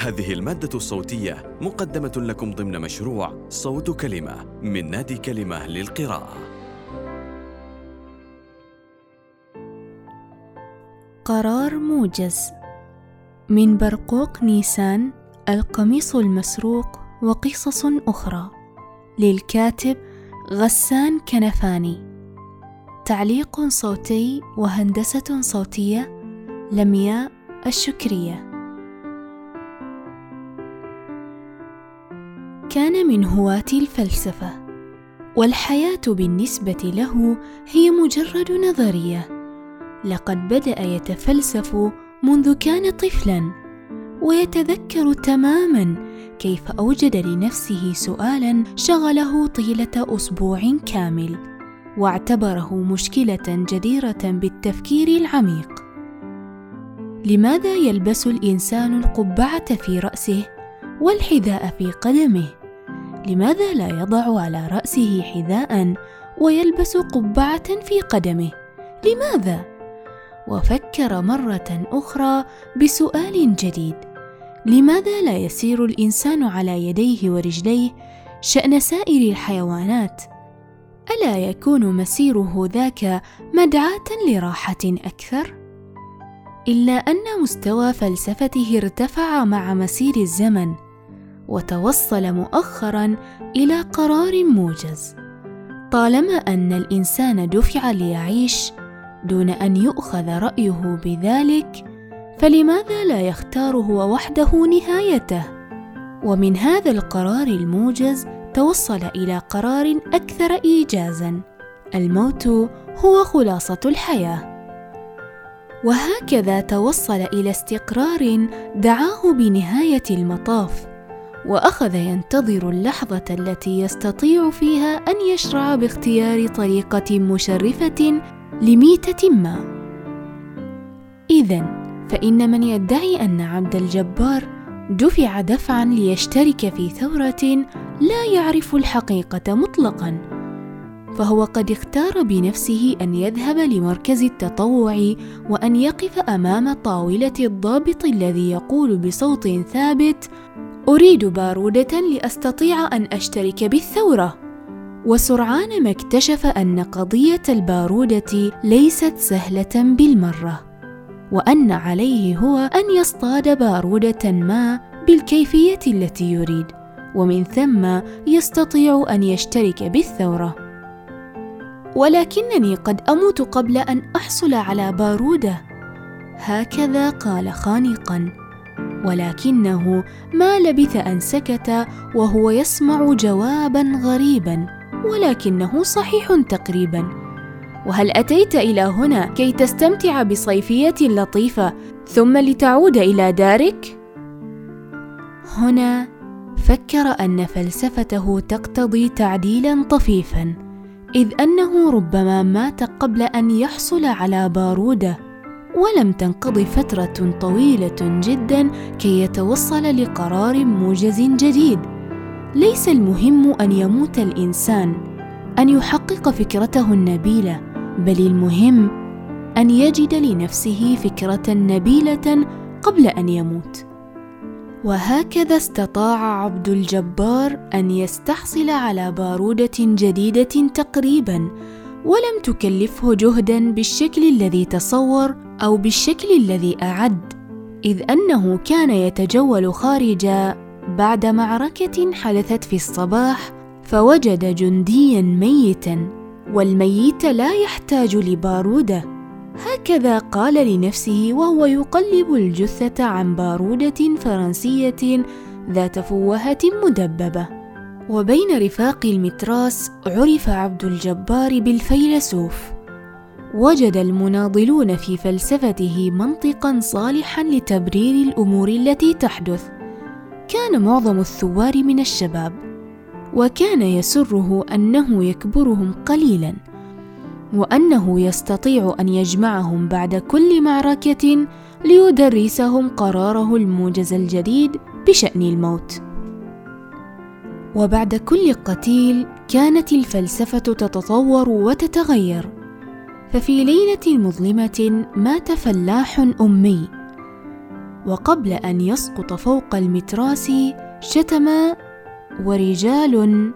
هذه المادة الصوتية مقدمة لكم ضمن مشروع صوت كلمة من نادي كلمة للقراءة. قرار موجز. من برقوق نيسان القميص المسروق وقصص أخرى. للكاتب غسان كنفاني. تعليق صوتي وهندسة صوتية لمياء الشكرية. كان من هواة الفلسفة والحياة بالنسبة له هي مجرد نظرية. لقد بدأ يتفلسف منذ كان طفلا ويتذكر تماما كيف أوجد لنفسه سؤالا شغله طيلة أسبوع كامل واعتبره مشكلة جديرة بالتفكير العميق. لماذا يلبس الإنسان القبعة في رأسه والحذاء في قدمه؟ لماذا لا يضع على رأسه حذاء ويلبس قبعة في قدمه؟ لماذا؟ وفكر مرة أخرى بسؤال جديد: لماذا لا يسير الإنسان على يديه ورجليه شأن سائر الحيوانات؟ ألا يكون مسيره ذاك مدعاة لراحة أكثر؟ إلا أن مستوى فلسفته ارتفع مع مسير الزمن وتوصل مؤخرا إلى قرار موجز. طالما أن الإنسان دفع ليعيش دون أن يؤخذ رأيه بذلك فلماذا لا يختار هو وحده نهايته؟ ومن هذا القرار الموجز توصل إلى قرار أكثر ايجازا الموت هو خلاصة الحياة. وهكذا توصل إلى استقرار دعاه بنهاية المطاف. وأخذ ينتظر اللحظة التي يستطيع فيها أن يشرع باختيار طريقة مشرفة لميتة ما. اذا فإن من يدعي أن عبد الجبار دفع دفعا ليشترك في ثورة لا يعرف الحقيقة مطلقا فهو قد اختار بنفسه أن يذهب لمركز التطوع وأن يقف أمام طاولة الضابط الذي يقول بصوت ثابت أريد بارودة لأستطيع أن أشترك بالثورة. وسرعان ما اكتشف أن قضية البارودة ليست سهلة بالمرة، وأن عليه هو أن يصطاد بارودة ما بالكيفية التي يريد، ومن ثم يستطيع أن يشترك بالثورة. ولكنني قد أموت قبل أن أحصل على بارودة، هكذا قال خانقا ولكنه ما لبث أن سكت وهو يسمع جوابا غريبا ولكنه صحيح تقريبا. وهل أتيت إلى هنا كي تستمتع بصيفية لطيفة ثم لتعود إلى دارك؟ هنا فكر أن فلسفته تقتضي تعديلا طفيفا إذ أنه ربما مات قبل أن يحصل على بارودة. ولم تنقض فترة طويلة جدا كي يتوصل لقرار موجز جديد. ليس المهم أن يموت الإنسان، أن يحقق فكرته النبيلة، بل المهم أن يجد لنفسه فكرة نبيلة قبل أن يموت. وهكذا استطاع عبد الجبار أن يستحصل على بارودة جديدة تقريبا ولم تكلفه جهدا بالشكل الذي تصور أو بالشكل الذي أعد إذ أنه كان يتجول خارجا بعد معركة حدثت في الصباح فوجد جنديا ميتا والميت لا يحتاج لبارودة. هكذا قال لنفسه وهو يقلب الجثة عن بارودة فرنسية ذات فوهة مدببة. وبين رفاق المتراس عرف عبد الجبار بالفيلسوف. وجد المناضلون في فلسفته منطقا صالحا لتبرير الأمور التي تحدث. كان معظم الثوار من الشباب وكان يسره أنه يكبرهم قليلا وأنه يستطيع أن يجمعهم بعد كل معركة ليدرسهم قراره الموجز الجديد بشأن الموت. وبعد كل قتيل كانت الفلسفة تتطور وتتغير. ففي ليلة مظلمة مات فلاح أمي. وقبل أن يسقط فوق المتراس شتم ورجال.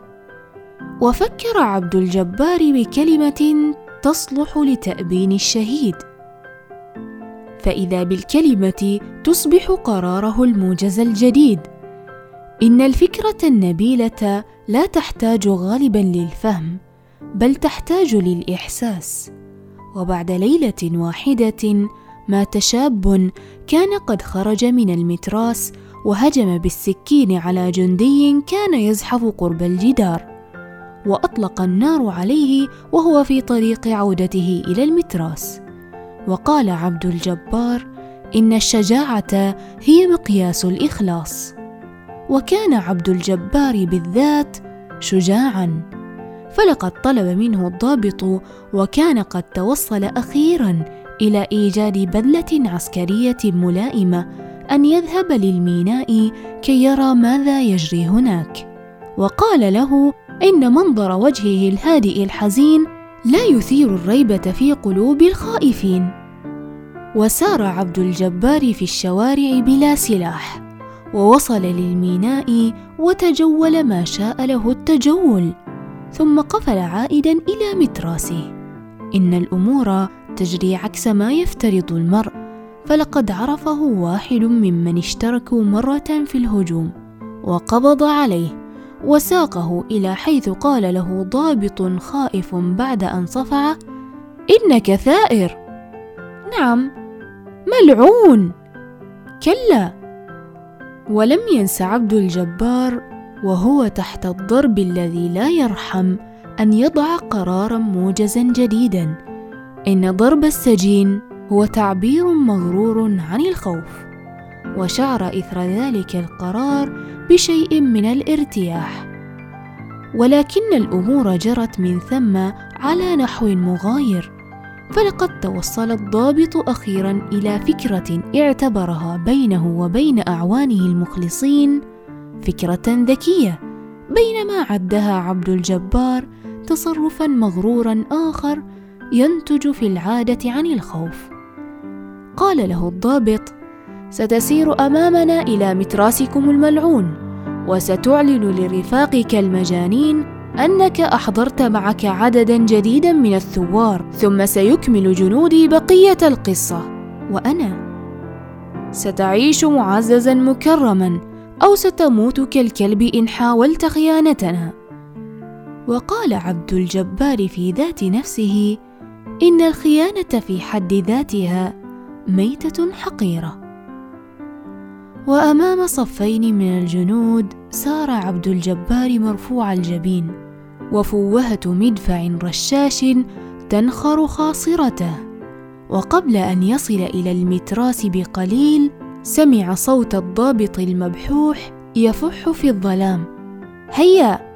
وفكر عبد الجبار بكلمة تصلح لتأبين الشهيد. فإذا بالكلمة تصبح قراره الموجز الجديد. إن الفكرة النبيلة لا تحتاج غالبا للفهم بل تحتاج للإحساس. وبعد ليلة واحدة مات شاب كان قد خرج من المتراس وهجم بالسكين على جندي كان يزحف قرب الجدار. وأطلق النار عليه وهو في طريق عودته إلى المتراس. وقال عبد الجبار إن الشجاعة هي مقياس الإخلاص. وكان عبد الجبار بالذات شجاعا. فلقد طلب منه الضابط وكان قد توصل أخيرا إلى إيجاد بدله عسكرية ملائمة أن يذهب للميناء كي يرى ماذا يجري هناك. وقال له إن منظر وجهه الهادئ الحزين لا يثير الريبة في قلوب الخائفين. وسار عبد الجبار في الشوارع بلا سلاح. ووصل للميناء وتجول ما شاء له التجول ثم قفل عائدا إلى متراسه. إن الأمور تجري عكس ما يفترض المرء فلقد عرفه واحد ممن اشتركوا مرة في الهجوم وقبض عليه وساقه إلى حيث قال له ضابط خائف بعد أن صفع إنك ثائر. نعم. ملعون. كلا. ولم ينس عبد الجبار وهو تحت الضرب الذي لا يرحم أن يضع قرارا موجزا جديدا. إن ضرب السجين هو تعبير مغرور عن الخوف وشعر إثر ذلك القرار بشيء من الارتياح. ولكن الأمور جرت من ثم على نحو مغاير. فلقد توصل الضابط أخيرا إلى فكرة اعتبرها بينه وبين أعوانه المخلصين فكرة ذكية بينما عدها عبد الجبار تصرفا مغرورا آخر ينتج في العادة عن الخوف. قال له الضابط ستسير أمامنا إلى متراسكم الملعون وستعلن لرفاقك المجانين أنك أحضرت معك عددا جديدا من الثوار ثم سيكمل جنودي بقية القصة. وأنا ستعيش معززا مكرما أو ستموت كالكلب إن حاولت خيانتنا. وقال عبد الجبار في ذات نفسه إن الخيانة في حد ذاتها ميتة حقيرة. وأمام صفين من الجنود سار عبد الجبار مرفوع الجبين. وفوهة مدفع رشاش تنخر خاصرته. وقبل أن يصل إلى المتراس بقليل سمع صوت الضابط المبحوح يفح في الظلام. هيا!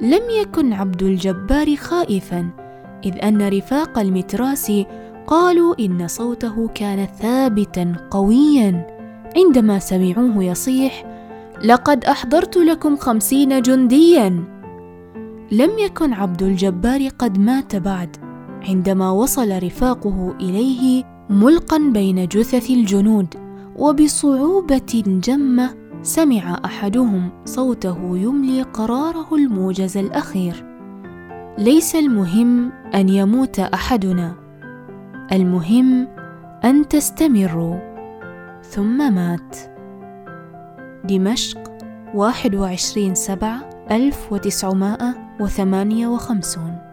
لم يكن عبد الجبار خائفا إذ أن رفاق المتراس قالوا إن صوته كان ثابتا قويا. عندما سمعوه يصيح لقد أحضرت لكم خمسين جنديا. لم يكن عبد الجبار قد مات بعد عندما وصل رفاقه إليه ملقا بين جثث الجنود وبصعوبة جمة سمع أحدهم صوته يملي قراره الموجز الأخير. ليس المهم أن يموت أحدنا المهم أن تستمروا. ثم مات. دمشق واحد وعشرين سبعة ألف وتسعمائة وثمانية وخمسون.